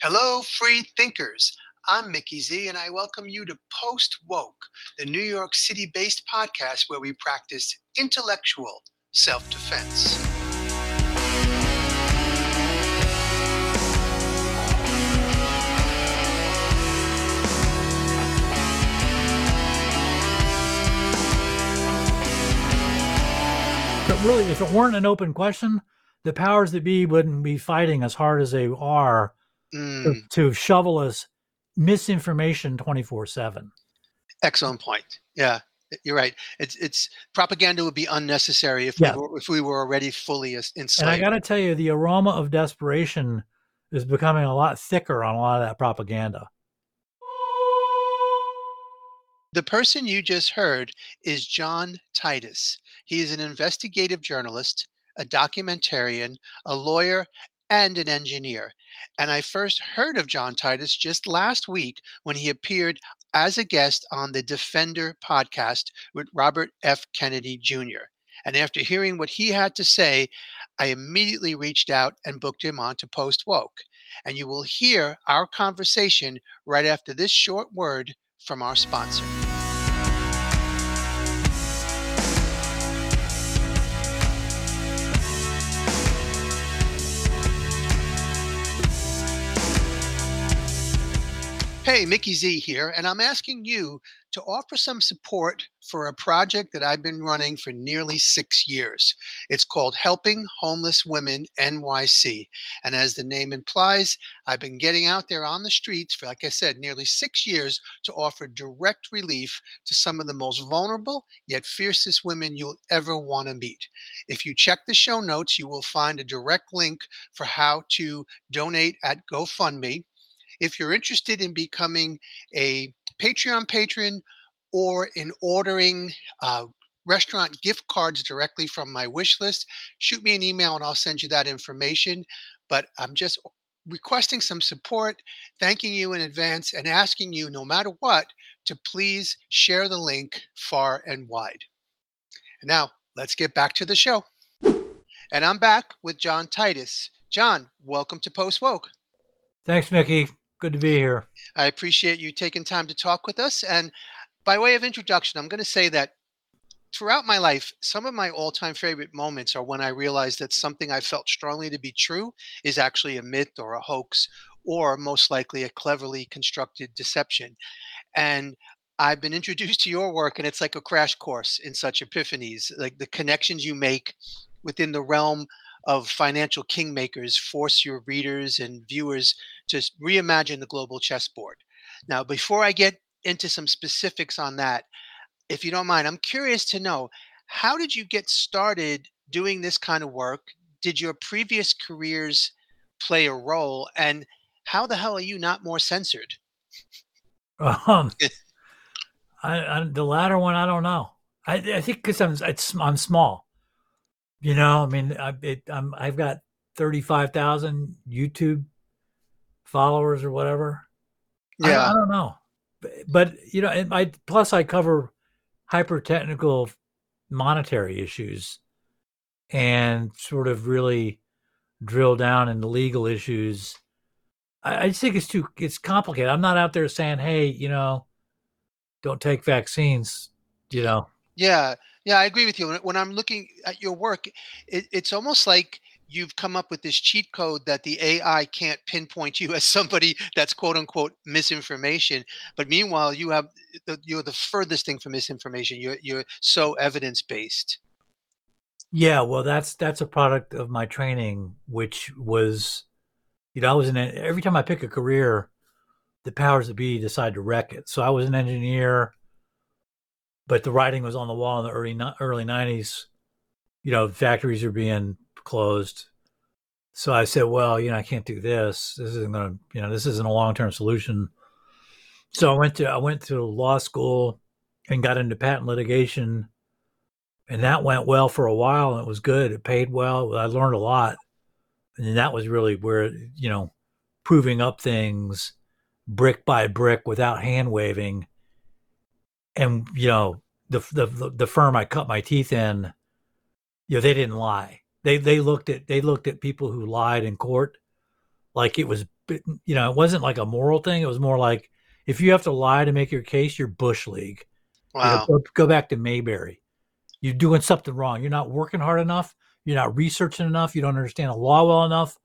Hello, free thinkers. I'm Mickey Z, and I welcome you to Post Woke, the New York City based podcast where we practice intellectual self defense. But really, if it weren't an open question, the powers that be wouldn't be fighting as hard as they are Mm, to, to shovel us misinformation 24 7. excellent point. Yeah, you're right. It's it's propaganda would be unnecessary if Yeah. we were, if we were already fully as- And I got to tell you, the aroma of desperation is becoming a lot thicker on a lot of that propaganda. The person you just heard is John Titus. He is an investigative journalist, a documentarian, a lawyer, and an engineer. And I first heard of John Titus just last week when he appeared as a guest on the Defender podcast with Robert F. Kennedy Jr. And after hearing what he had to say, I immediately reached out and booked him on to Post Woke. And you will hear our conversation right after this short word from our sponsor. Hey, Mickey Z here, and I'm asking you to offer some support for a project that I've been running for nearly six years. It's called Helping Homeless Women NYC. And as the name implies, I've been getting out there on the streets for, like I said, nearly six years to offer direct relief to some of the most vulnerable yet fiercest women you'll ever want to meet. If you check the show notes, you will find a direct link for how to donate at GoFundMe if you're interested in becoming a Patreon patron or in ordering uh, restaurant gift cards directly from my wish list, shoot me an email and I'll send you that information. But I'm just requesting some support, thanking you in advance, and asking you, no matter what, to please share the link far and wide. Now, let's get back to the show. And I'm back with John Titus. John, welcome to Post Woke. Thanks, Mickey. Good to be here. I appreciate you taking time to talk with us. And by way of introduction, I'm going to say that throughout my life, some of my all time favorite moments are when I realized that something I felt strongly to be true is actually a myth or a hoax, or most likely a cleverly constructed deception. And I've been introduced to your work, and it's like a crash course in such epiphanies, like the connections you make within the realm of financial kingmakers force your readers and viewers to reimagine the global chessboard. Now, before I get into some specifics on that, if you don't mind, I'm curious to know how did you get started doing this kind of work? Did your previous careers play a role? And how the hell are you not more censored? Um, I, I, the latter one, I don't know. I, I think because I'm, I'm small. You know, I mean, I, it, I'm, I've got 35,000 YouTube followers or whatever. I, I don't know, but, but you know, and I plus I cover hyper technical monetary issues and sort of really drill down into legal issues. I, I just think it's too it's complicated. I'm not out there saying, hey, you know, don't take vaccines. You know, Yeah, yeah, I agree with you. When- I'm looking at your work, it, it's almost like you've come up with this cheat code that the AI can't pinpoint you as somebody that's quote unquote misinformation. But meanwhile, you have you're the furthest thing from misinformation. You're you're so evidence based. Yeah, well, that's that's a product of my training, which was, you know, I was in every time I pick a career, the powers that be decide to wreck it. So I was an engineer, but the writing was on the wall in the early early nineties. You know, factories are being closed. So I said, well, you know, I can't do this. This isn't going to, you know, this isn't a long term solution. So I went to I went to law school and got into patent litigation and that went well for a while and it was good it paid well i learned a lot and that was really where you know proving up things brick by brick without hand waving and you know the, the the firm i cut my teeth in you know they didn't lie they they looked at they looked at people who lied in court like it was you know, it wasn't like a moral thing. It was more like if you have to lie to make your case, you're bush league. Wow. You know, go, go back to Mayberry. You're doing something wrong. You're not working hard enough. You're not researching enough. You don't understand the law well enough.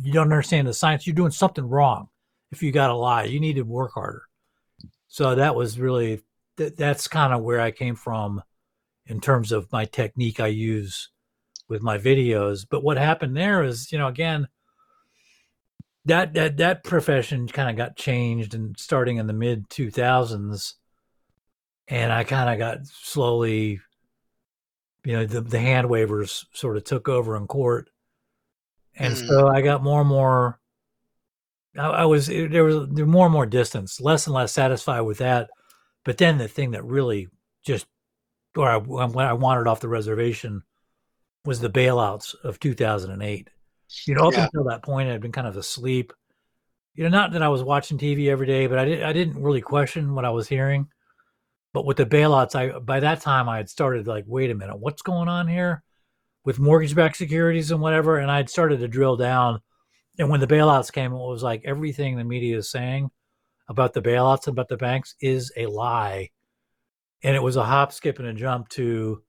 You don't understand the science. You're doing something wrong. If you got to lie, you need to work harder. So that was really th- that's kind of where I came from in terms of my technique I use with my videos. But what happened there is, you know, again, that that that profession kind of got changed and starting in the mid 2000s and I kind of got slowly you know the the hand wavers sort of took over in court and Mm. so I got more and more I, I was there was there more and more distance less and less satisfied with that but then the thing that really just or I, when I wandered off the reservation was the bailouts of 2008 you know, up Yeah. until that point, I'd been kind of asleep. You know, not that I was watching TV every day, but I didn't. I didn't really question what I was hearing. But with the bailouts, I by that time I had started like, wait a minute, what's going on here with mortgage-backed securities and whatever? And I'd started to drill down. And when the bailouts came, it was like everything the media is saying about the bailouts and about the banks is a lie. And it was a hop, skip, and a jump to,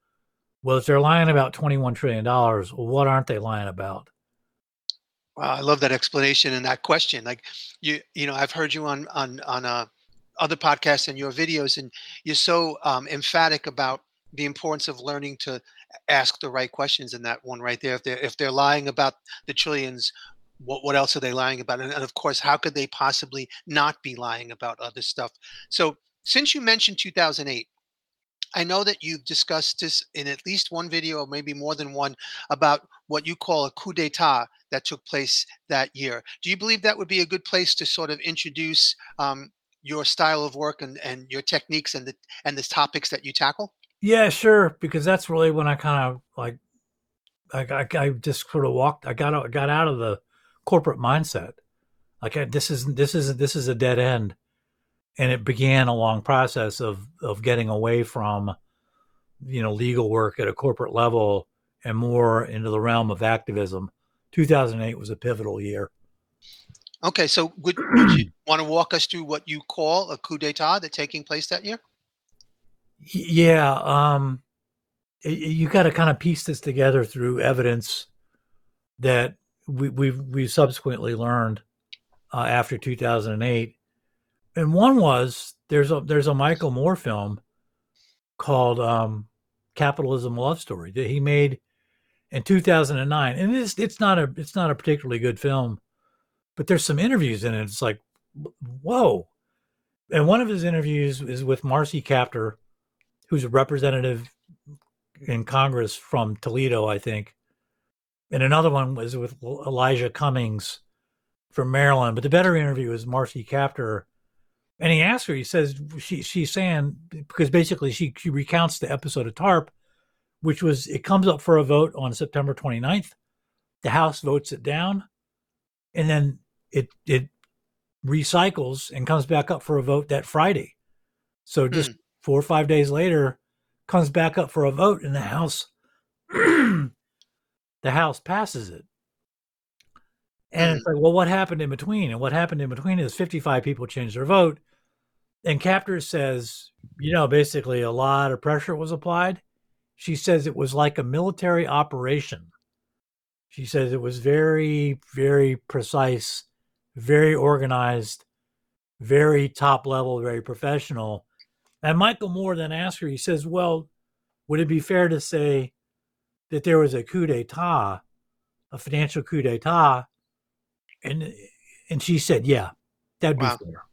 well, if they're lying about twenty-one trillion dollars, what aren't they lying about? Wow, I love that explanation and that question. Like you, you know, I've heard you on on on uh, other podcasts and your videos, and you're so um, emphatic about the importance of learning to ask the right questions. And that one right there, if they're if they're lying about the trillions, what what else are they lying about? And, and of course, how could they possibly not be lying about other stuff? So, since you mentioned 2008. I know that you've discussed this in at least one video, or maybe more than one, about what you call a coup d'etat that took place that year. Do you believe that would be a good place to sort of introduce um, your style of work and, and your techniques and the and the topics that you tackle? Yeah, sure. Because that's really when I kind of like, I, I, I just sort of walked. I got out, got out of the corporate mindset. Like this is this is this is a dead end, and it began a long process of of getting away from, you know, legal work at a corporate level and more into the realm of activism. 2008 was a pivotal year. Okay, so would, would you want to walk us through what you call a coup d'etat that taking place that year? Yeah, um, you got to kind of piece this together through evidence that we, we've we subsequently learned uh, after 2008, and one was there's a there's a Michael Moore film called um, Capitalism Love Story that he made in 2009, and it's it's not a it's not a particularly good film, but there's some interviews in it. It's like, whoa. And one of his interviews is with Marcy Kaptur, who's a representative in Congress from Toledo, I think. And another one was with Elijah Cummings from Maryland. But the better interview is Marcy Kaptur. And he asked her, he says, she, she's saying, because basically she, she recounts the episode of TARP, which was, it comes up for a vote on September 29th. The House votes it down. And then it, it recycles and comes back up for a vote that Friday. So hmm. just four or five days later, comes back up for a vote in the House. the House passes it. And it's mm. like, well, what happened in between? And what happened in between is 55 people changed their vote. And Kaptur says, you know, basically a lot of pressure was applied. She says it was like a military operation. She says it was very, very precise, very organized, very top level, very professional. And Michael Moore then asks her, he says, Well, would it be fair to say that there was a coup d'etat, a financial coup d'etat? And and she said, Yeah, that'd Wow. be fair.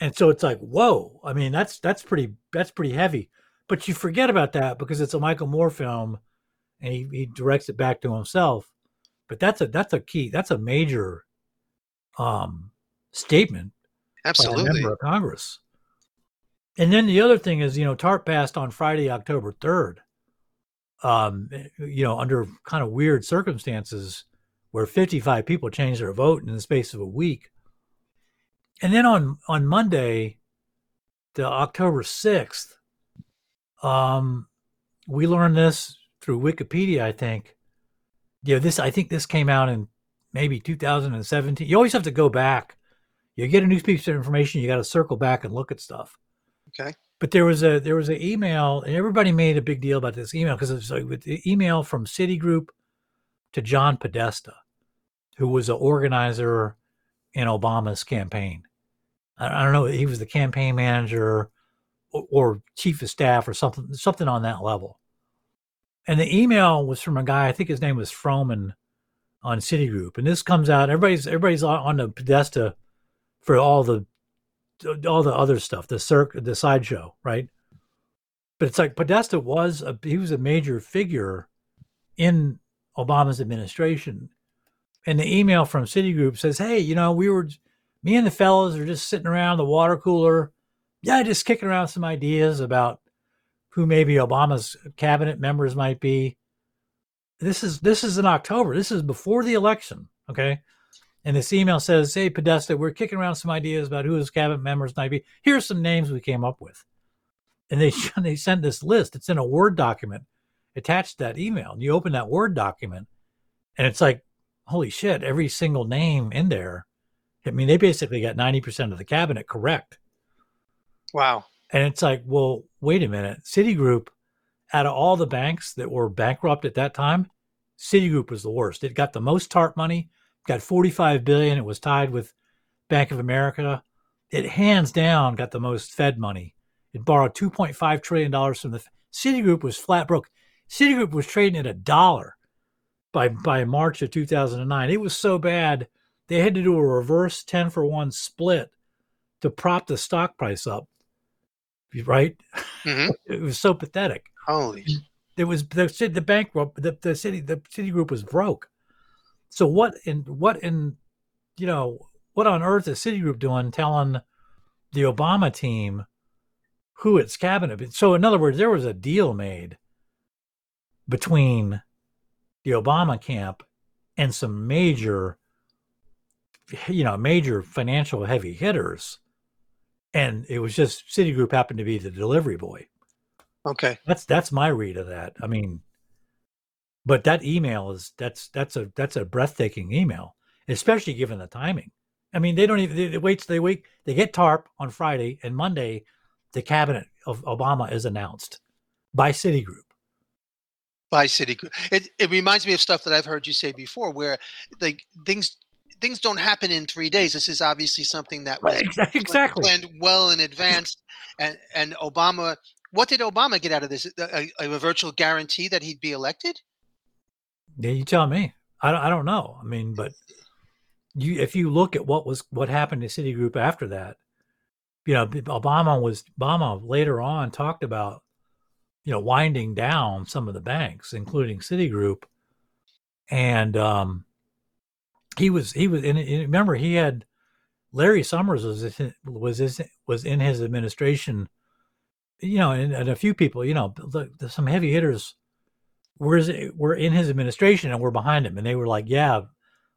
And so it's like, whoa. I mean, that's that's pretty that's pretty heavy. But you forget about that because it's a Michael Moore film and he, he directs it back to himself. But that's a that's a key, that's a major um statement by a Absolutely. member of Congress. And then the other thing is, you know, TARP passed on Friday, October 3rd, um, you know, under kind of weird circumstances where 55 people changed their vote in the space of a week. And then on, on Monday, the October 6th, um, we learned this through Wikipedia, I think. Yeah, this I think this came out in maybe 2017. You always have to go back. You get a new piece of information, you got to circle back and look at stuff. Okay. But there was a there was an email, and everybody made a big deal about this email because it was like with the email from Citigroup to John Podesta, who was an organizer in Obama's campaign. I, I don't know, he was the campaign manager or, or chief of staff or something something on that level. And the email was from a guy, I think his name was Froman on Citigroup. And this comes out, everybody's everybody's on the Podesta for all the all the other stuff, the circ, the sideshow, right? But it's like Podesta was a he was a major figure in Obama's administration. And the email from Citigroup says, "Hey, you know, we were me and the fellows are just sitting around the water cooler, yeah, just kicking around some ideas about who maybe Obama's cabinet members might be. This is this is in October. This is before the election, okay? And this email says, Hey, Podesta, we're kicking around some ideas about who his cabinet members might be. Here's some names we came up with. And they, they sent this list. It's in a Word document attached to that email. And you open that Word document, and it's like, holy shit, every single name in there. I mean, they basically got 90% of the cabinet correct. Wow. And it's like, well, wait a minute. Citigroup, out of all the banks that were bankrupt at that time, Citigroup was the worst. It got the most TARP money, got 45 billion. It was tied with Bank of America. It hands down got the most Fed money. It borrowed 2.5 trillion dollars from the Citigroup was flat broke. Citigroup was trading at a dollar by by March of 2009. It was so bad they had to do a reverse 10 for 1 split to prop the stock price up. Right? Mm-hmm. It was so pathetic. Holy. It was the the bank the, the city the Citigroup was broke. So what in what in you know what on earth is Citigroup doing telling the Obama team who its cabinet? So in other words, there was a deal made between the Obama camp and some major, you know, major financial heavy hitters, and it was just Citigroup happened to be the delivery boy. Okay, that's that's my read of that. I mean, but that email is that's that's a that's a breathtaking email, especially given the timing. I mean, they don't even they, they wait. They wait. They get TARP on Friday, and Monday, the cabinet of Obama is announced by Citigroup. By Citigroup, it it reminds me of stuff that I've heard you say before, where like things things don't happen in three days. This is obviously something that was exactly planned well in advance, and and Obama. What did Obama get out of this? A, a, a virtual guarantee that he'd be elected? Yeah, you tell me. I don't, I don't know. I mean, but you if you look at what was what happened to Citigroup after that, you know, Obama was Obama later on talked about, you know, winding down some of the banks, including Citigroup, and um, he was he was in. Remember, he had Larry Summers was was his, was in his administration, you know, and, and a few people, you know, some heavy hitters we're we're in his administration and we're behind him, and they were like, "Yeah,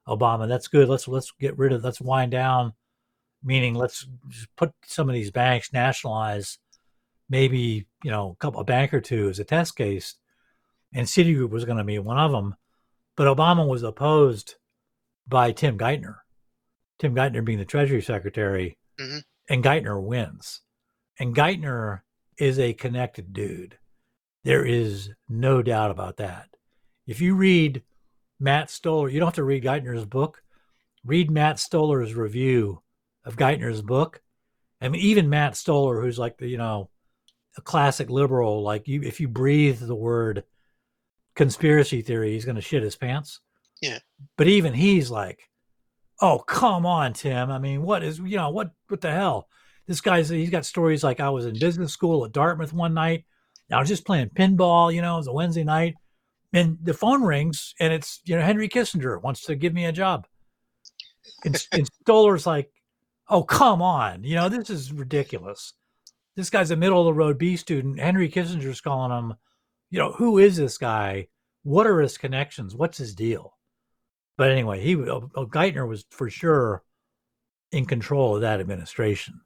Obama, that's good. Let's let's get rid of let's wind down." Meaning, let's put some of these banks nationalize, maybe you know a couple a bank or two as a test case, and Citigroup was going to be one of them, but Obama was opposed by Tim Geithner, Tim Geithner being the Treasury Secretary, mm-hmm. and Geithner wins, and Geithner is a connected dude there is no doubt about that. If you read Matt Stoller, you don't have to read Geithner's book. Read Matt Stoller's review of Geithner's book. I mean, even Matt Stoller, who's like the, you know, a classic liberal, like you, if you breathe the word conspiracy theory, he's going to shit his pants. Yeah. But even he's like, oh, come on, Tim. I mean, what is, you know, what, what the hell? This guy's, he's got stories like I was in business school at Dartmouth one night I was just playing pinball, you know, it was a Wednesday night, and the phone rings, and it's you know Henry Kissinger wants to give me a job. And, and Stoller's like, "Oh, come on, you know this is ridiculous. This guy's a middle of the road B student. Henry Kissinger's calling him. You know who is this guy? What are his connections? What's his deal?" But anyway, he Geithner was for sure in control of that administration.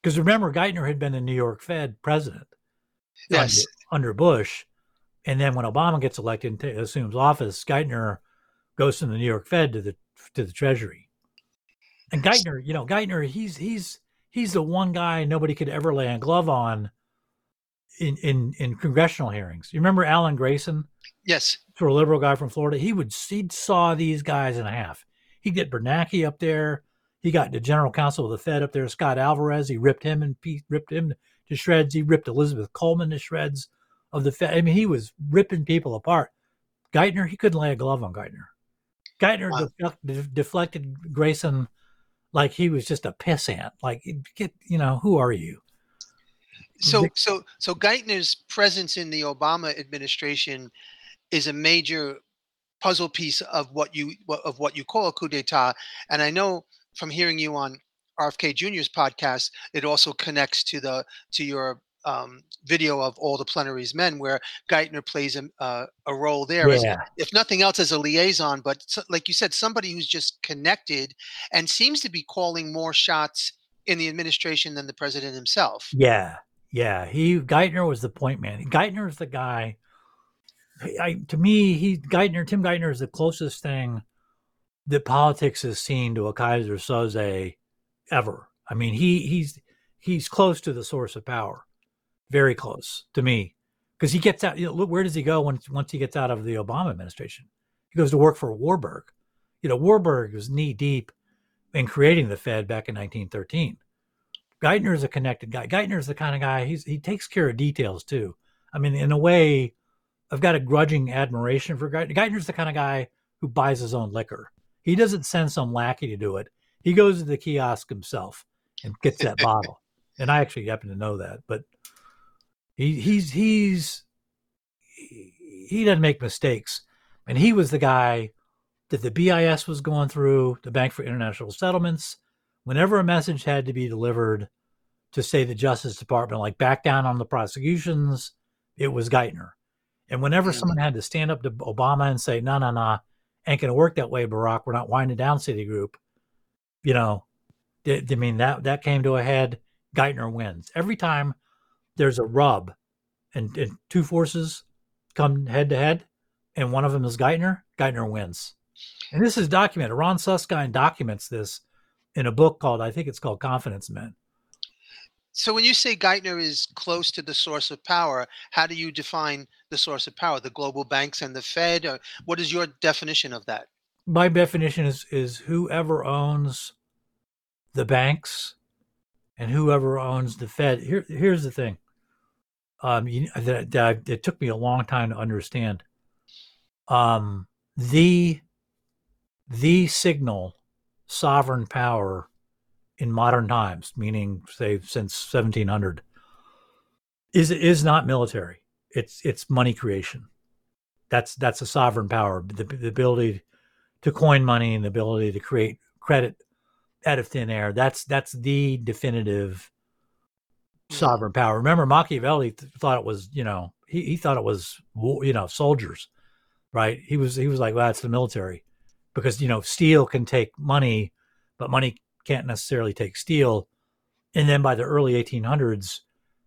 Because remember, Geithner had been the New York Fed president yes. under, under Bush. And then when Obama gets elected and t- assumes office, Geithner goes from the New York Fed to the to the Treasury. And Geithner, you know, Geithner, he's he's he's the one guy nobody could ever lay a glove on in in in congressional hearings. You remember Alan Grayson? Yes. For a liberal guy from Florida, he would he'd saw these guys in half. He'd get Bernanke up there. He got the general counsel of the Fed up there, Scott Alvarez. He ripped him and ripped him to shreds. He ripped Elizabeth Coleman to shreds of the Fed. I mean, he was ripping people apart. Geithner, he couldn't lay a glove on Geithner. Geithner wow. deflected Grayson like he was just a pissant. Like, get you know, who are you? So, so, so Geithner's presence in the Obama administration is a major puzzle piece of what you of what you call a coup d'état. And I know from hearing you on RFK Jr.'s podcast, it also connects to the to your um, video of all the Plenary's men where Geithner plays a, uh, a role there, yeah. as, if nothing else, as a liaison. But so, like you said, somebody who's just connected and seems to be calling more shots in the administration than the president himself. Yeah, yeah. He Geithner was the point man. Geithner is the guy. I, to me, he Geithner, Tim Geithner is the closest thing that politics has seen to a Keyser Söze ever. I mean, he he's he's close to the source of power very close to me because he gets out. You know, look, where does he go once once he gets out of the Obama administration? He goes to work for Warburg. You know, Warburg was knee deep in creating the Fed back in 1913. Geithner is a connected guy. Geithner is the kind of guy he's he takes care of details too. I mean, in a way, I've got a grudging admiration for Geithner. Geithner's the kind of guy who buys his own liquor. He doesn't send some lackey to do it. He goes to the kiosk himself and gets that bottle. And I actually happen to know that, but he, he's he's he doesn't make mistakes, and he was the guy that the BIS was going through, the Bank for International Settlements. Whenever a message had to be delivered to say the Justice Department, like back down on the prosecutions, it was Geithner. And whenever mm-hmm. someone had to stand up to Obama and say, no, no, no, ain't going to work that way, Barack, we're not winding down Citigroup, you know, I mean, that, that came to a head. Geithner wins. Every time there's a rub and, and two forces come head to head and one of them is Geithner, Geithner wins. And this is documented. Ron Suskind documents this in a book called, I think it's called Confidence Men. So when you say Geithner is close to the source of power, how do you define the source of power? The global banks and the Fed? Or what is your definition of that? My definition is is whoever owns the banks and whoever owns the Fed. Here, here's the thing um, you, that, that it took me a long time to understand. Um, the the signal sovereign power in modern times, meaning say since 1700, is is not military. It's it's money creation. That's that's a sovereign power. The, the ability to coin money and the ability to create credit out of thin air. That's that's the definitive sovereign power. Remember, Machiavelli th- thought it was, you know, he, he thought it was, you know, soldiers, right? He was he was like, well, it's the military, because you know, steel can take money, but money can't necessarily take steel. And then by the early 1800s,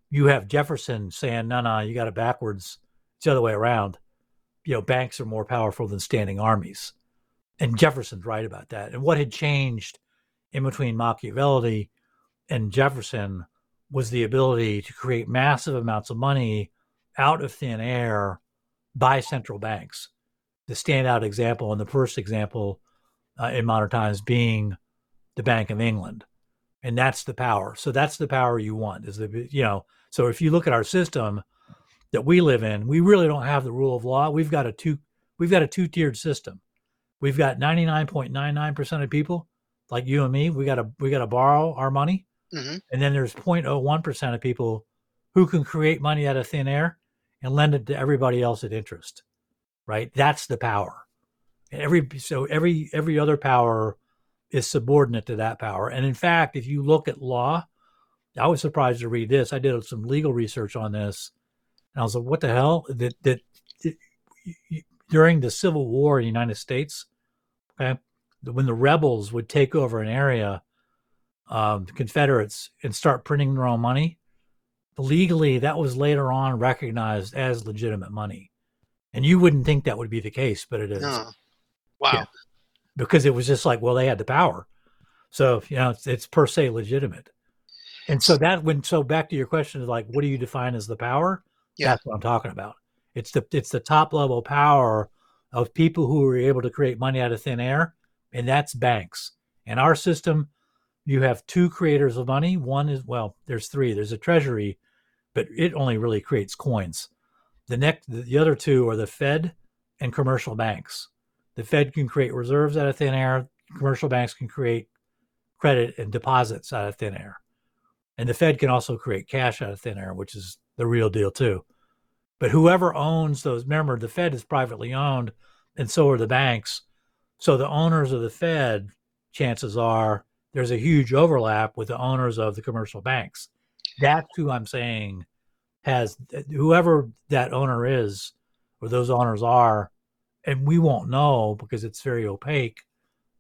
you have Jefferson saying, no, no, you got it backwards. It's the other way around. You know, banks are more powerful than standing armies. And Jefferson's right about that. And what had changed in between Machiavelli and Jefferson was the ability to create massive amounts of money out of thin air by central banks. The standout example, and the first example uh, in modern times, being the Bank of England, and that's the power. So that's the power you want. Is the you know. So if you look at our system that we live in, we really don't have the rule of law. We've got a two we've got a two tiered system. We've got ninety nine point nine nine percent of people like you and me. We got to we got to borrow our money Mm-hmm. And then there's 0.01% of people who can create money out of thin air and lend it to everybody else at interest. Right? That's the power. And every so every every other power is subordinate to that power. And in fact, if you look at law, I was surprised to read this. I did some legal research on this, and I was like, "What the hell?" That that, that during the Civil War in the United States, okay, when the rebels would take over an area, um, Confederates and start printing their own money, legally that was later on recognized as legitimate money. And you wouldn't think that would be the case, but it is. No. Wow. Yeah. Because it was just like, well, they had the power. So, you know, it's, it's per se legitimate. And so that when so back to your question is like, what do you define as the power? Yeah. That's what I'm talking about. It's the it's the top level power of people who are able to create money out of thin air, and that's banks. In our system, you have two creators of money. One is well, there's three. There's a treasury, but it only really creates coins. The next, the other two are the Fed and commercial banks. The Fed can create reserves out of thin air. Commercial banks can create credit and deposits out of thin air. And the Fed can also create cash out of thin air, which is the real deal too. But whoever owns those, remember, the Fed is privately owned, and so are the banks. So the owners of the Fed, chances are, there's a huge overlap with the owners of the commercial banks. That's who I'm saying has whoever that owner is or those owners are, and we won't know because it's very opaque.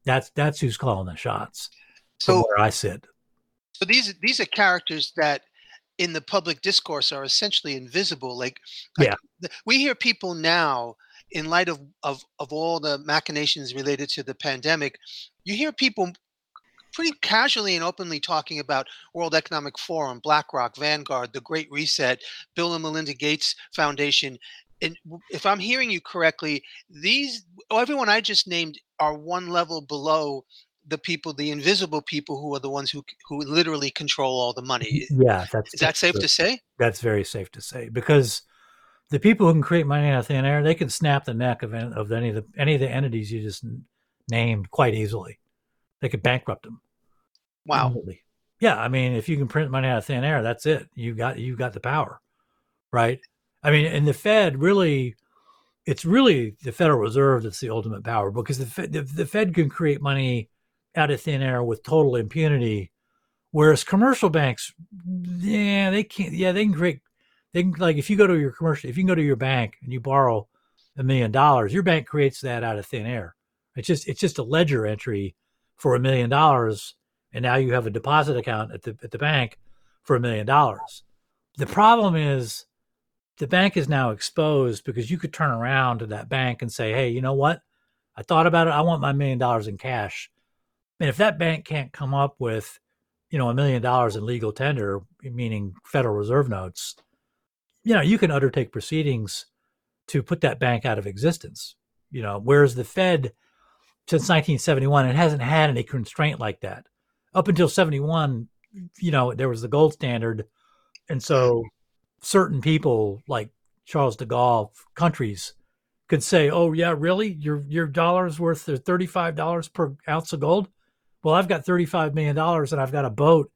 That's that's who's calling the shots. So where I sit. So these these are characters that in the public discourse are essentially invisible. Like, yeah, like we hear people now in light of, of of all the machinations related to the pandemic, you hear people pretty casually and openly talking about World Economic Forum, BlackRock, Vanguard, the Great Reset, Bill and Melinda Gates Foundation. And if I'm hearing you correctly, these everyone I just named are one level below the people, the invisible people who are the ones who who literally control all the money. Yeah, that's is that safe to say? That's very safe to say because the people who can create money out of thin air, they can snap the neck of, of any of the any of the entities you just named quite easily. They could bankrupt them. Wow. Immediately. Yeah, I mean, if you can print money out of thin air, that's it. You got you got the power, right? I mean, and the Fed really, it's really the Federal Reserve that's the ultimate power because the Fed, the, the Fed can create money out of thin air with total impunity, whereas commercial banks, yeah, they can't. Yeah, they can create. They can like if you go to your commercial, if you can go to your bank and you borrow a million dollars, your bank creates that out of thin air. It's just it's just a ledger entry for a million dollars, and now you have a deposit account at the at the bank for a million dollars. The problem is the bank is now exposed because you could turn around to that bank and say, "Hey, you know what? I thought about it. I want my million dollars in cash." And if that bank can't come up with, you know, a million dollars in legal tender, meaning Federal Reserve notes, you know, you can undertake proceedings to put that bank out of existence. You know, whereas the Fed since 1971, it hasn't had any constraint like that. Up until 71, you know, there was the gold standard. And so certain people like Charles de Gaulle countries could say, "Oh yeah, really? Your your dollar's worth $35 per ounce of gold? Well, I've got 35 million dollars and I've got a boat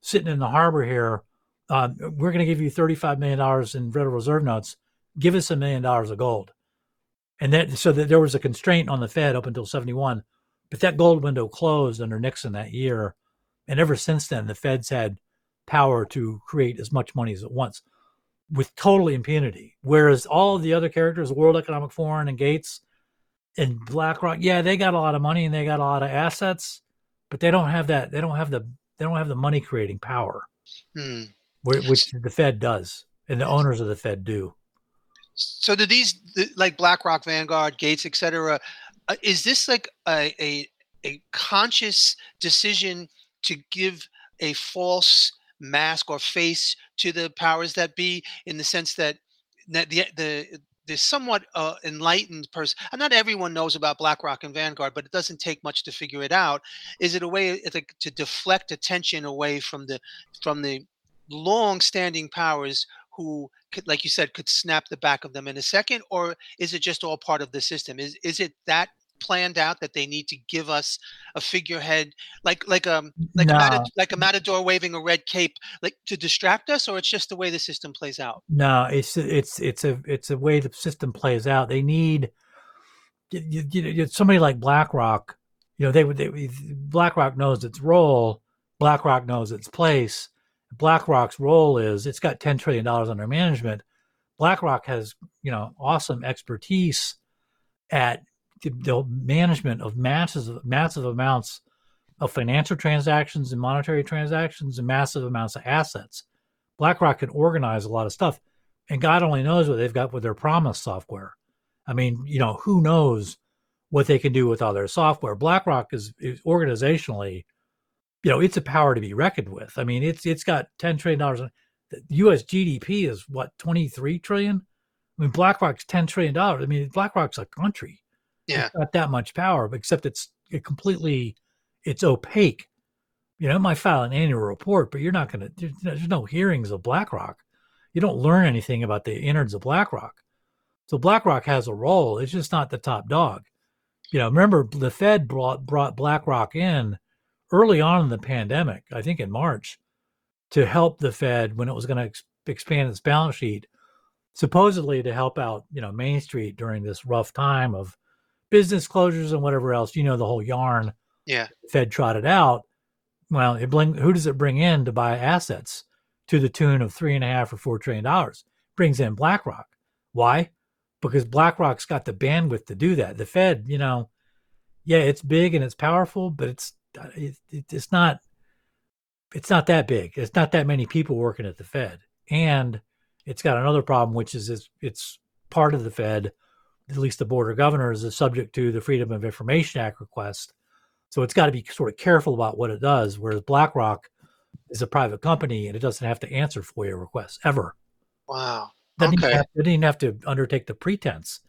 sitting in the harbor here. Um, we're going to give you 35 million dollars in Federal Reserve notes. Give us a million dollars of gold." And that so that there was a constraint on the Fed up until 71. But that gold window closed under Nixon that year. And ever since then, the Fed's had power to create as much money as it wants with total impunity. Whereas all of the other characters, World Economic Forum and Gates and BlackRock, yeah, they got a lot of money and they got a lot of assets, but they don't have that. They don't have the they don't have the money creating power, hmm. which the Fed does, and the owners of the Fed do. So do these like BlackRock, Vanguard, Gates, etc. Uh, is this like a, a a conscious decision to give a false mask or face to the powers that be in the sense that the the the somewhat uh, enlightened person and not everyone knows about blackrock and vanguard but it doesn't take much to figure it out is it a way to deflect attention away from the from the long standing powers who could, like you said, could snap the back of them in a second, or is it just all part of the system? Is is it that planned out that they need to give us a figurehead like like um like no. a matador, like a matador waving a red cape like to distract us or it's just the way the system plays out no it's it's it's a it's a way the system plays out they need you, you, you, somebody like blackrock you know they would they, blackrock knows its role blackrock knows its place BlackRock's role is it's got $10 trillion under management. BlackRock has, you know, awesome expertise at the management of massive, massive amounts of financial transactions and monetary transactions and massive amounts of assets. BlackRock can organize a lot of stuff. And God only knows what they've got with their promise software. I mean, you know, who knows what they can do with all their software. BlackRock is, is organizationally, you know, it's a power to be reckoned with. I mean, it's it's got ten trillion dollars. The U.S. GDP is what twenty three trillion. I mean, BlackRock's ten trillion dollars. I mean, BlackRock's a country. Yeah, not that much power, except it's it completely it's opaque. You know, it might file an annual report, but you're not going to. There's, there's no hearings of BlackRock. You don't learn anything about the innards of BlackRock. So BlackRock has a role. It's just not the top dog. You know, remember the Fed brought brought BlackRock in early on in the pandemic, I think in March, to help the Fed when it was going to ex- expand its balance sheet, supposedly to help out, you know, Main Street during this rough time of business closures and whatever else. You know, the whole yarn. Yeah. Fed trotted out. Well, it bring, who does it bring in to buy assets to the tune of three and a half or four trillion dollars? Brings in BlackRock. Why? because BlackRock's got the bandwidth to do that. The Fed, you know, yeah, it's big and it's powerful, but it's it, it's not it's not that big. It's not that many people working at the Fed, and it's got another problem, which is it's, it's part of the Fed. At least the board of governors is subject to the Freedom of Information Act request, so it's got to be sort of careful about what it does. Whereas BlackRock is a private company and it doesn't have to answer FOIA requests ever. Wow. Doesn't okay. Even have, didn't even have to undertake the pretense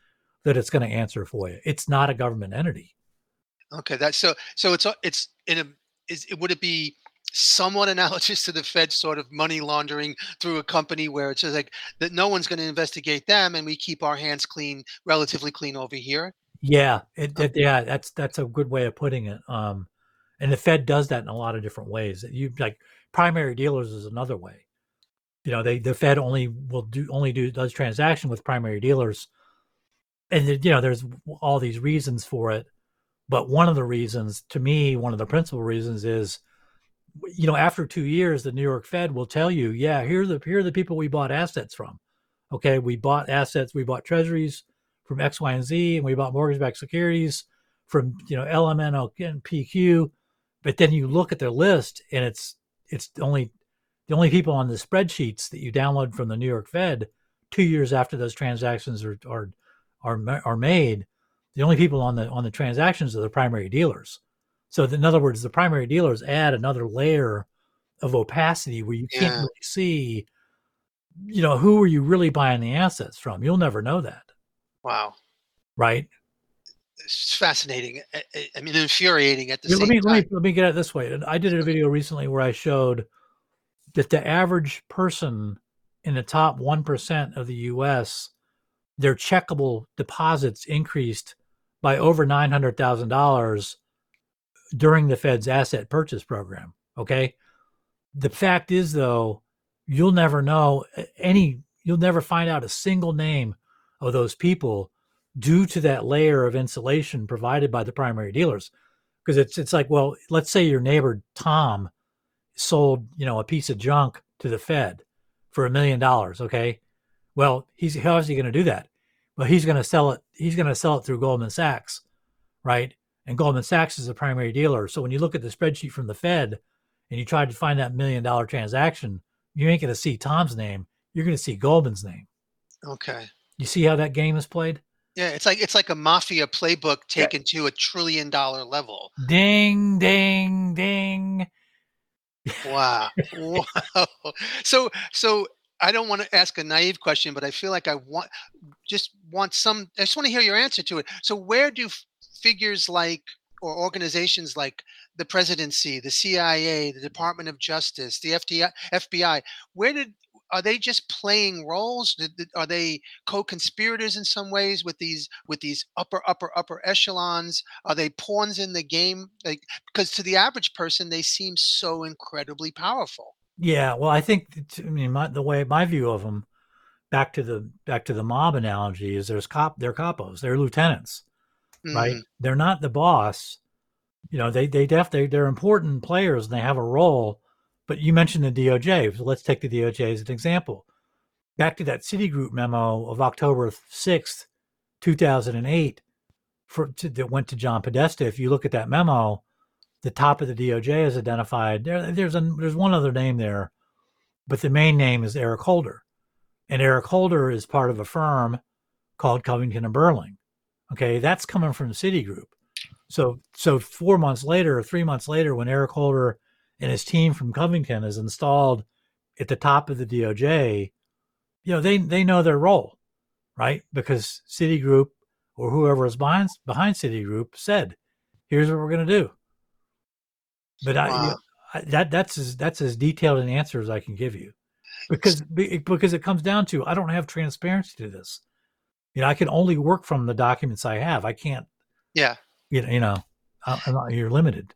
that it's going to answer for you. It's not a government entity. Okay, that's so. So it's it's in a. Is it would it be somewhat analogous to the Fed sort of money laundering through a company where it's just like that no one's going to investigate them and we keep our hands clean, relatively clean over here. Yeah, it, it, yeah, that's that's a good way of putting it. Um, and the Fed does that in a lot of different ways. You like primary dealers is another way you know they the fed only will do only do does transaction with primary dealers and you know there's all these reasons for it but one of the reasons to me one of the principal reasons is you know after two years the new york fed will tell you yeah here are the here are the people we bought assets from okay we bought assets we bought treasuries from x y and z and we bought mortgage-backed securities from you know lmn and pq but then you look at their list and it's it's only the only people on the spreadsheets that you download from the New York Fed two years after those transactions are are are, are made, the only people on the on the transactions are the primary dealers. So in other words, the primary dealers add another layer of opacity where you can't really see, you know, who are you really buying the assets from? You'll never know that. Wow. Right. It's fascinating. I mean, infuriating at the let same me, time. Let me, let me get it this way. I did a video recently where I showed that the average person in the top 1% of the US, their checkable deposits increased by over $900,000 during the Fed's asset purchase program. Okay. The fact is, though, you'll never know any, you'll never find out a single name of those people due to that layer of insulation provided by the primary dealers. Because it's, it's like, well, let's say your neighbor Tom sold, you know, a piece of junk to the Fed for a million dollars. Okay. Well, he's how is he going to do that? Well, he's going to sell it. He's going to sell it through Goldman Sachs, right? And Goldman Sachs is the primary dealer. So when you look at the spreadsheet from the Fed and you try to find that million dollar transaction, you ain't going to see Tom's name. You're going to see Goldman's name. Okay. You see how that game is played? Yeah, it's like it's like a mafia playbook taken yeah. to a trillion dollar level. Ding, ding, ding. Wow. wow. So so I don't want to ask a naive question, but I feel like I want just want some I just want to hear your answer to it. So where do figures like or organizations like the presidency, the CIA, the Department of Justice, the FDI, FBI, where did are they just playing roles? Are they co-conspirators in some ways with these with these upper upper upper echelons? Are they pawns in the game? Like because to the average person, they seem so incredibly powerful. Yeah, well, I think I mean my, the way my view of them, back to the back to the mob analogy, is there's cop they're capos, they're lieutenants, mm. right? Mm-hmm. They're not the boss. You know, they they def they, they're important players and they have a role but you mentioned the DOJ. So let's take the DOJ as an example. Back to that Citigroup memo of October 6th, 2008, for, to, that went to John Podesta. If you look at that memo, the top of the DOJ is identified. There, there's, a, there's one other name there, but the main name is Eric Holder. And Eric Holder is part of a firm called Covington and Burling. Okay, that's coming from Citigroup. So so four months later, or three months later, when Eric Holder and his team from Covington is installed at the top of the DOJ, you know they they know their role, right? Because Citigroup or whoever is behind behind Citigroup said, "Here's what we're going to do." But wow. I, I, that that's as that's as detailed an answer as I can give you, because because it comes down to I don't have transparency to this. You know, I can only work from the documents I have. I can't. Yeah. You know, you know, I, you're limited.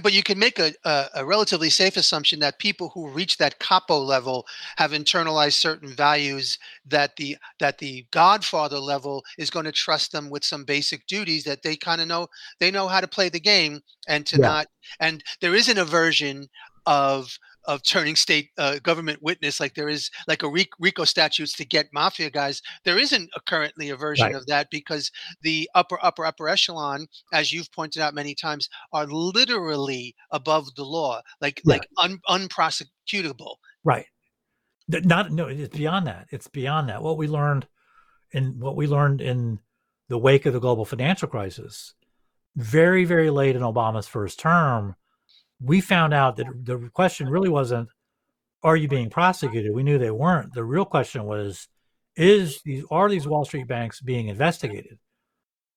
But you can make a, a, a, relatively safe assumption that people who reach that capo level have internalized certain values that the that the Godfather level is going to trust them with some basic duties that they kind of know they know how to play the game and to yeah. not and there is an aversion of of turning state uh, government witness like there is like a RICO statutes to get mafia guys. There isn't a, currently a version right. of that because the upper upper upper echelon, as you've pointed out many times, are literally above the law, like yeah. like un, unprosecutable. Right. Not no. It's beyond that. It's beyond that. What we learned, in what we learned in the wake of the global financial crisis, very very late in Obama's first term we found out that the question really wasn't, are you being prosecuted? We knew they weren't. The real question was, is these are these Wall Street banks being investigated?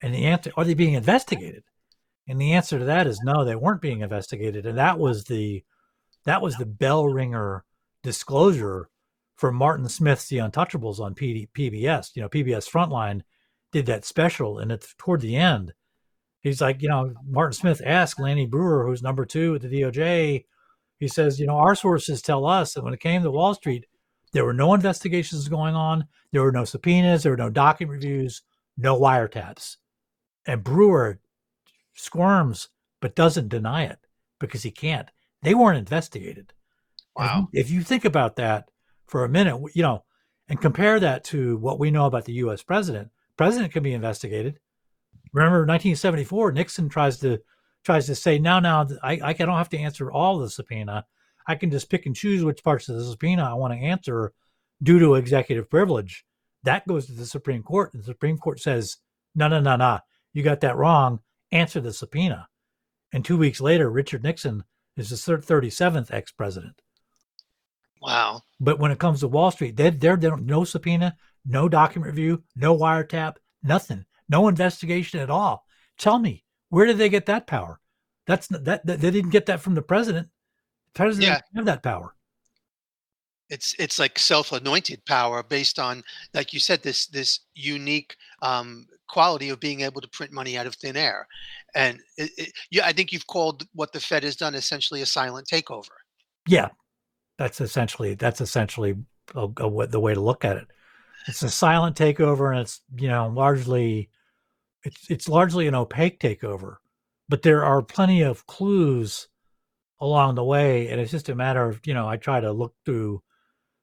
And the answer, are they being investigated? And the answer to that is no, they weren't being investigated. And that was the that was the bell ringer disclosure for Martin Smith's The Untouchables on PD, PBS. You know, PBS Frontline did that special, and it's toward the end he's like, you know, Martin Smith asked Lanny Breuer, who's number two at the DOJ, he says, you know, our sources tell us that when it came to Wall Street, there were no investigations going on, there were no subpoenas, there were no document reviews, no wiretaps. And Breuer squirms but doesn't deny it because he can't. They weren't investigated. Wow. If if you think about that for a minute, you know, and compare that to what we know about the US president, president can be investigated Remember 1974, Nixon tries to tries to say, now, now, I, I don't have to answer all the subpoena. I can just pick and choose which parts of the subpoena I want to answer due to executive privilege. That goes to the Supreme Court. And the Supreme Court says, no, no, no, no, you got that wrong. Answer the subpoena. And two weeks later, Richard Nixon is the 37th ex president. Wow. But when it comes to Wall Street, they're, they're, they're no subpoena, no document review, no wiretap, nothing no investigation at all. Tell me, where did they get that power? That's that, that they didn't get that from the president. The president yeah. have that power. It's it's like self-anointed power based on, like you said, this this unique um, quality of being able to print money out of thin air, and it, it, yeah, I think you've called what the Fed has done essentially a silent takeover. Yeah, that's essentially that's essentially a, a, the way to look at it. It's a silent takeover, and it's you know largely it's it's largely an opaque takeover, but there are plenty of clues along the way, and it's just a matter of you know I try to look through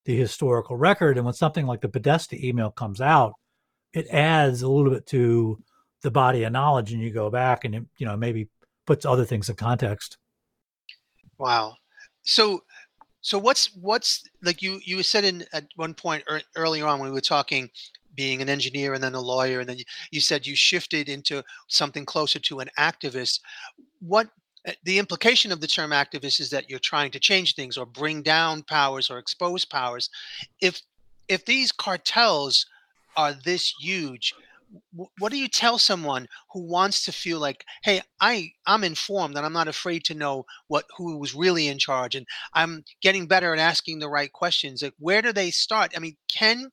the historical record, and when something like the Podesta email comes out, it adds a little bit to the body of knowledge, and you go back and it, you know maybe puts other things in context. Wow. So so what's what's like you you said in at one point er, earlier on when we were talking being an engineer and then a lawyer and then you, you said you shifted into something closer to an activist. What eh, the implication of the term activist is that you're trying to change things or bring down powers or expose powers. If if these cartels are this huge what do you tell someone who wants to feel like hey i i'm informed and i'm not afraid to know what who was really in charge and i'm getting better at asking the right questions like where do they start? I mean can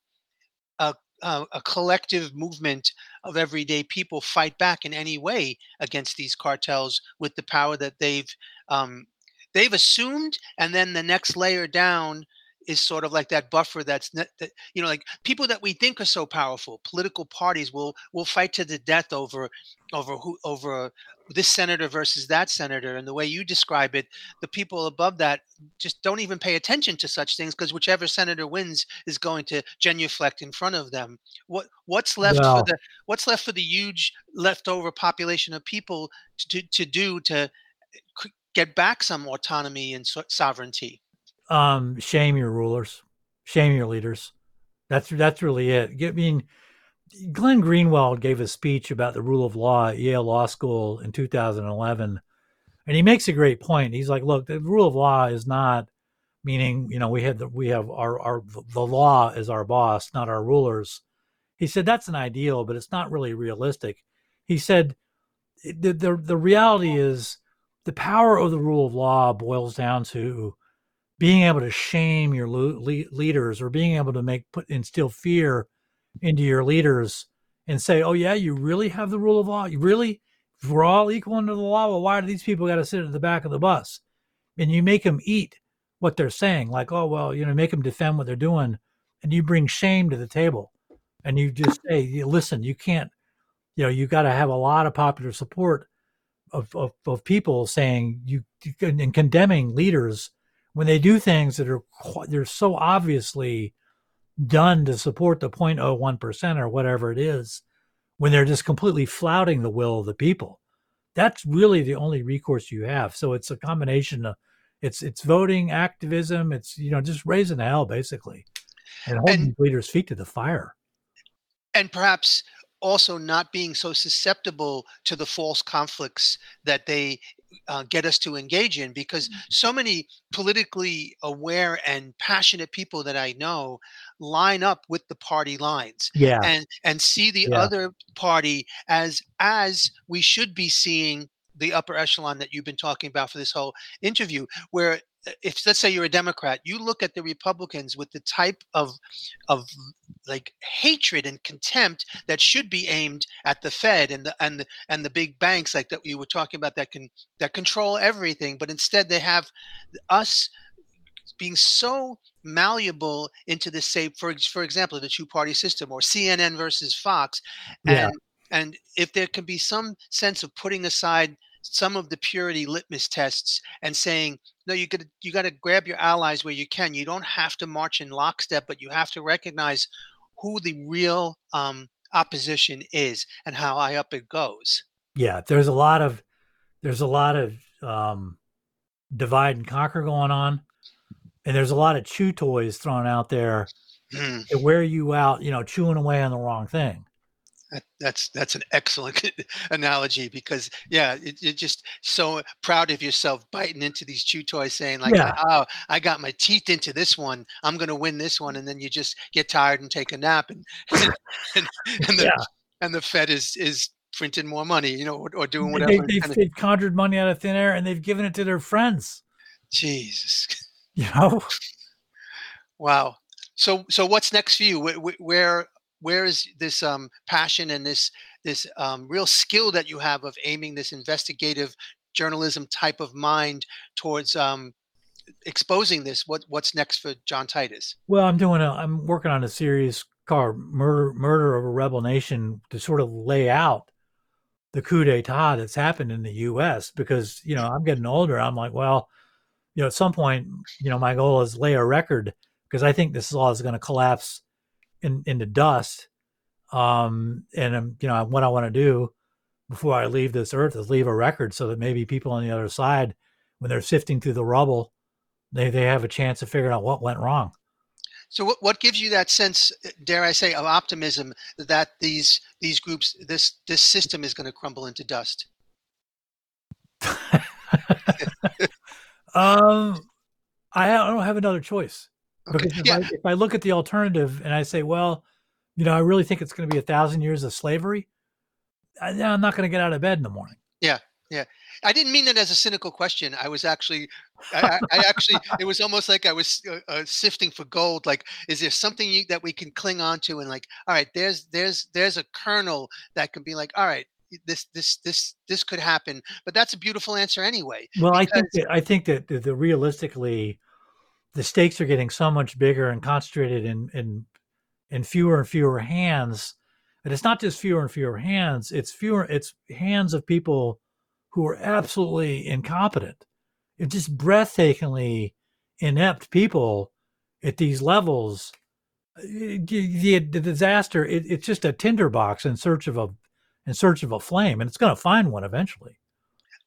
a uh, a collective movement of everyday people fight back in any way against these cartels with the power that they've um, they've assumed, and then the next layer down is sort of like that buffer that's that, you know like people that we think are so powerful political parties will will fight to the death over over who over this senator versus that senator and the way you describe it the people above that just don't even pay attention to such things because whichever senator wins is going to genuflect in front of them. What what's left for the what's left for the huge leftover population of people to, to do to eh, get back some autonomy and so- sovereignty um, shame your rulers, shame your leaders. That's that's really it. I mean, Glenn Greenwald gave a speech about the rule of law at Yale Law School in 2011, and he makes a great point. He's like, "Look, the rule of law is not meaning you know we have the, we have our our the law is our boss, not our rulers." He said that's an ideal, but it's not really realistic. He said the the, the reality is the power of the rule of law boils down to being able to shame your le- leaders or being able to make put instill fear into your leaders and say, "Oh yeah, you really have the rule of law. You really, we're all equal under the law. Well, why do these people got to sit at the back of the bus?" And you make them eat what they're saying, like, "Oh well, you know, make them defend what they're doing," and you bring shame to the table, and you just say, "Listen, you can't. You know, you got to have a lot of popular support." Of, of, of people saying you and condemning leaders when they do things that are they're so obviously done to support the 0.01% or whatever it is when they're just completely flouting the will of the people that's really the only recourse you have. So it's a combination of it's it's voting activism it's you know just raising hell basically and holding and, leaders feet to the fire. And perhaps also not being so susceptible to the false conflicts that they uh, get us to engage in because mm-hmm. so many politically aware and passionate people that I know line up with the party lines yeah and and see the yeah. other party as as we should be seeing the upper echelon that you've been talking about for this whole interview where Uh, if let's say you're a Democrat, you look at the Republicans with the type of of like hatred and contempt that should be aimed at the Fed and the and the and the big banks like that you were talking about that can that control everything, but instead they have us being so malleable into the say for for example the two party system or CNN versus Fox and yeah. and if there can be some sense of putting aside some of the purity litmus tests and saying no you got you got to grab your allies where you can. You don't have to march in lockstep but you have to recognize who the real um, opposition is and how high up it goes. Yeah there's a lot of there's a lot of um, divide and conquer going on and there's a lot of chew toys thrown out there mm. to wear you out you know chewing away on the wrong thing that, that's that's an excellent analogy because yeah, it, you're just so proud of yourself biting into these chew toys, saying like, yeah. "Oh, I got my teeth into this one. I'm going to win this one," and then you just get tired and take a nap, and and, and the yeah. and the Fed is is printing more money, you know, or, or doing whatever. They, have they've conjured money out of thin air and they've given it to their friends. Jesus, you know. Wow. So so what's next for you? Where, where where is this um, passion and this this um, real skill that you have of aiming this investigative journalism type of mind towards um, exposing this? What what's next for John Titus? Well, I'm doing a I'm working on a series called Murder Murder of a Rebel Nation to sort of lay out the coup d'état that's happened in the U.S. Because you know I'm getting older. I'm like, well, you know, at some point, you know, my goal is lay a record because I think this law is going to collapse in into dust. Um, and um, you know what I want to do before I leave this earth is leave a record so that maybe people on the other side, when they're sifting through the rubble, they they have a chance of figuring out what went wrong. So what, what gives you that sense, dare I say, of optimism that these these groups, this this system is going to crumble into dust? um, I don't have another choice. Because if, yeah. I, if I look at the alternative and I say, well, you know, I really think it's going to be a thousand years of slavery, I, I'm not going to get out of bed in the morning. Yeah, yeah. I didn't mean that as a cynical question. I was actually, I, I actually, it was almost like I was uh, uh, sifting for gold. Like, is there something you, that we can cling on to? And like, all right, there's, there's, there's a kernel that can be like, all right, this, this, this, this could happen. But that's a beautiful answer anyway. Well, I think that, I think that the, the realistically, the stakes are getting so much bigger and concentrated in in in fewer and fewer hands and it's not just fewer and fewer hands it's fewer it's hands of people who are absolutely incompetent. It's just breathtakingly inept people at these levels. The, the, disaster it, it's just a tinderbox in search of a in search of a flame and it's going to find one eventually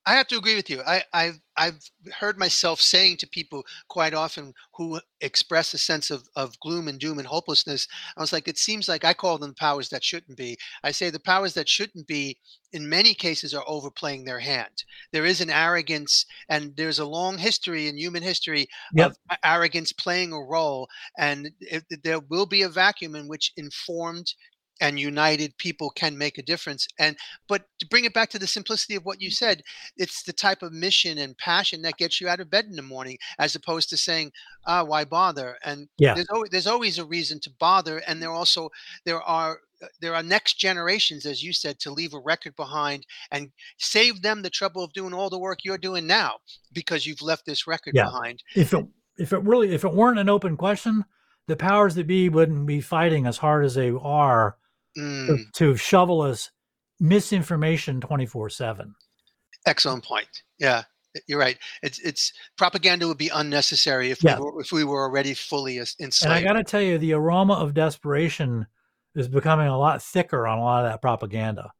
I have to agree with you. I, I've I've heard myself saying to people quite often who express a sense of, of gloom and doom and hopelessness. I was like, it seems like I call them powers that shouldn't be. I say the powers that shouldn't be, in many cases, are overplaying their hand. There is an arrogance, and there's a long history in human history Yep. of arrogance playing a role, and it, there will be a vacuum in which informed and united people can make a difference and but to bring it back to the simplicity of what you said it's the type of mission and passion that gets you out of bed in the morning as opposed to saying ah why bother and Yeah. there's always, there's always a reason to bother and there also there are uh, there are next generations as you said to leave a record behind and save them the trouble of doing all the work you're doing now because you've left this record Yeah. behind If it if it really if it weren't an open question, the powers that be wouldn't be fighting as hard as they are Mm, to shovel us misinformation 24/7. excellent point yeah you're right it's it's propaganda would be unnecessary if Yeah. we were if we were already fully as- And I got to tell you the aroma of desperation is becoming a lot thicker on a lot of that propaganda.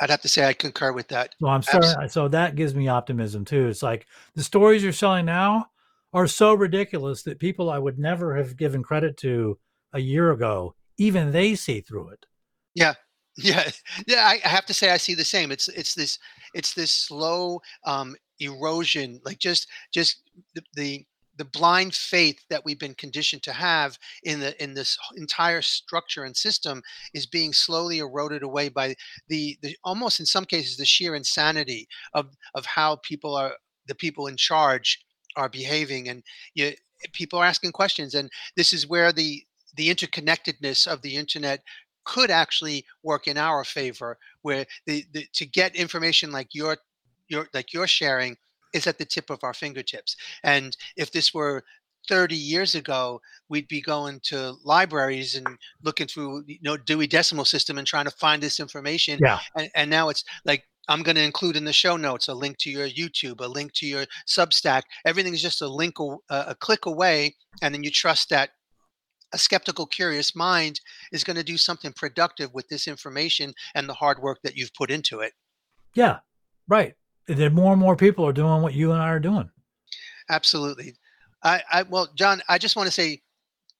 i'd have to say i concur with that So I'm starting. So that gives me optimism too. It's like the stories you're selling now are so ridiculous that people I would never have given credit to a year ago, even they see through it. Yeah, yeah, yeah. I, I have to say I see the same. It's it's this it's this slow um, erosion, like just just the, the the blind faith that we've been conditioned to have in the in this entire structure and system is being slowly eroded away by the the almost in some cases the sheer insanity of of how people are the people in charge are behaving and you people are asking questions and this is where the the interconnectedness of the internet could actually work in our favor where the, the to get information like you're you're like you're sharing is at the tip of our fingertips. And if this were 30 years ago we'd be going to libraries and looking through you know dewey decimal system and trying to find this information. Yeah. and, and now it's like i'm going to include in the show notes a link to your youtube a link to your substack. Everything's just a link a, a click away and then you trust that a skeptical curious mind is going to do something productive with this information and the hard work that you've put into it Yeah, right. Then more and more people are doing what you and I are doing. absolutely i, I well john i just want to say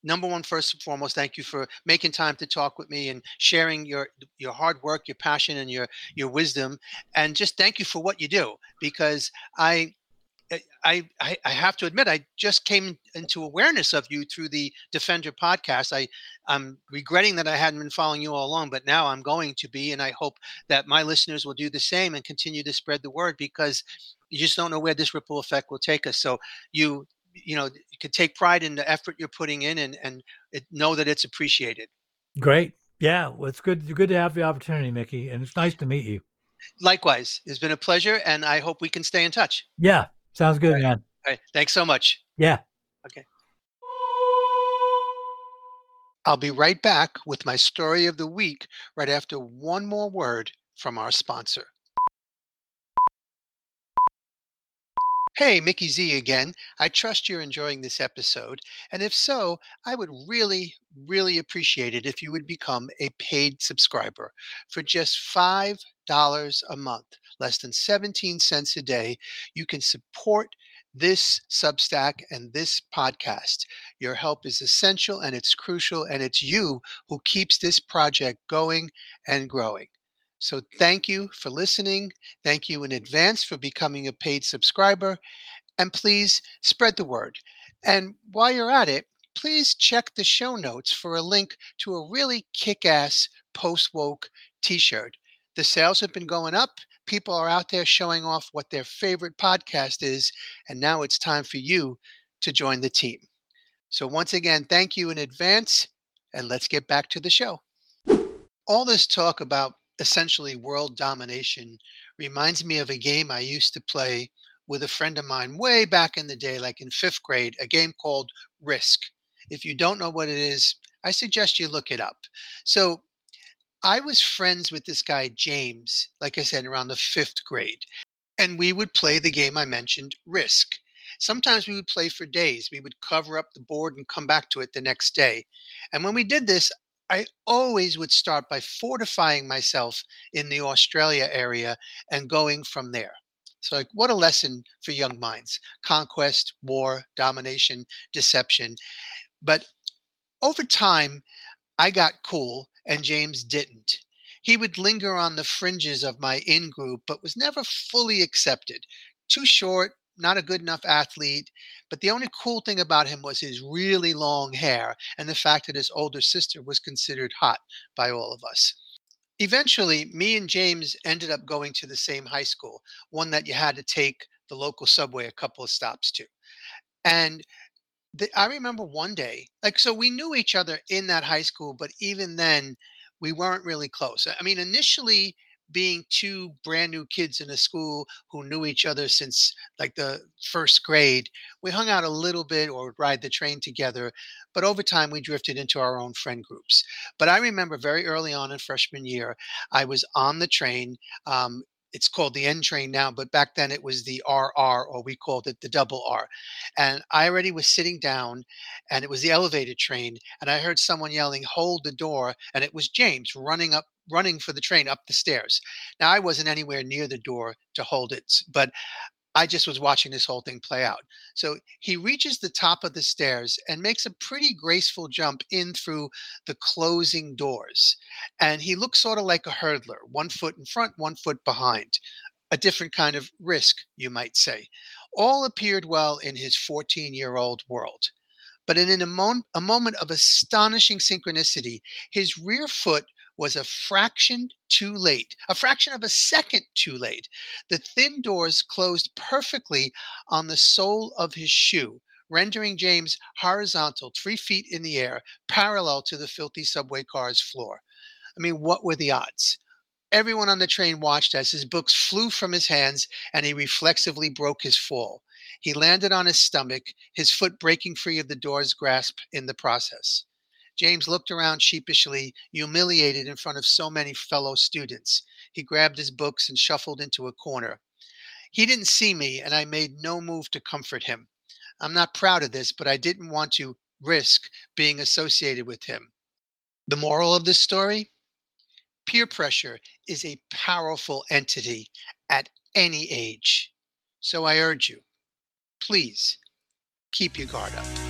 number one first and foremost thank you for making time to talk with me and sharing your your hard work your passion and your your wisdom and just thank you for what you do because i I, I I have to admit I just came into awareness of you through the Defender podcast. I I'm regretting that I hadn't been following you all along, but now I'm going to be, and I hope that my listeners will do the same and continue to spread the word because you just don't know where this ripple effect will take us. So you you know you can take pride in the effort you're putting in and and it, know that it's appreciated. Great. Yeah, well, it's good. Good to have the opportunity, Mickey, and it's nice to meet you. Likewise, it's been a pleasure, and I hope we can stay in touch. Yeah, sounds good, Right. man. All right, thanks so much. Yeah. Okay. I'll be right back with my story of the week right after one more word from our sponsor. Hey, Mickey Z again. I trust you're enjoying this episode. And if so, I would really, really appreciate it if you would become a paid subscriber for just $5 a month, less than 17 cents a day. You can support this Substack and this podcast. Your help is essential and it's crucial, and it's you who keeps this project going and growing. So, thank you for listening. Thank you in advance for becoming a paid subscriber. And please spread the word. And while you're at it, please check the show notes for a link to a really kick ass post woke t shirt. The sales have been going up. People are out there showing off what their favorite podcast is. And now it's time for you to join the team. So, once again, thank you in advance, and let's get back to the show. All this talk about essentially world domination reminds me of a game I used to play with a friend of mine way back in the day, like in fifth grade, a game called Risk. If you don't know what it is, I suggest you look it up. So, I was friends with this guy, James, like I said, around the fifth grade. And we would play the game I mentioned, Risk. Sometimes we would play for days. We would cover up the board and come back to it the next day. And when we did this, I always would start by fortifying myself in the Australia area and going from there. So, like, what a lesson for young minds conquest, war, domination, deception. But over time, I got cool and James didn't. He would linger on the fringes of my in group, but was never fully accepted. Too short, not a good enough athlete. But the only cool thing about him was his really long hair and the fact that his older sister was considered hot by all of us. Eventually, me and James ended up going to the same high school, one that you had to take the local subway a couple of stops to. And the, I remember one day, like, so we knew each other in that high school, but even then, we weren't really close. I mean, initially, being two brand new kids in a school who knew each other since like the first grade, we hung out a little bit or ride the train together. But over time, we drifted into our own friend groups. But I remember very early on in freshman year, I was on the train. Um, it's called the N train now, but back then it was the RR, or we called it the double R. And I already was sitting down, and it was the elevated train, and I heard someone yelling, "Hold the door!" And it was James running up, running for the train up the stairs. Now I wasn't anywhere near the door to hold it, but I just was watching this whole thing play out. So he reaches the top of the stairs and makes a pretty graceful jump in through the closing doors. And he looks sort of like a hurdler, one foot in front, one foot behind. A different kind of risk, you might say. All appeared well in his 14 year old world. But in a, mo- a moment of astonishing synchronicity, his rear foot was a fraction too late, a fraction of a second too late. The thin doors closed perfectly on the sole of his shoe, rendering James horizontal, three feet in the air, parallel to the filthy subway car's floor. I mean, what were the odds? Everyone on the train watched as his books flew from his hands and he reflexively broke his fall. He landed on his stomach, his foot breaking free of the door's grasp in the process. James looked around sheepishly, humiliated in front of so many fellow students. He grabbed his books and shuffled into a corner. He didn't see me, and I made no move to comfort him. I'm not proud of this, but I didn't want to risk being associated with him. The moral of this story peer pressure is a powerful entity at any age. So I urge you, please keep your guard up.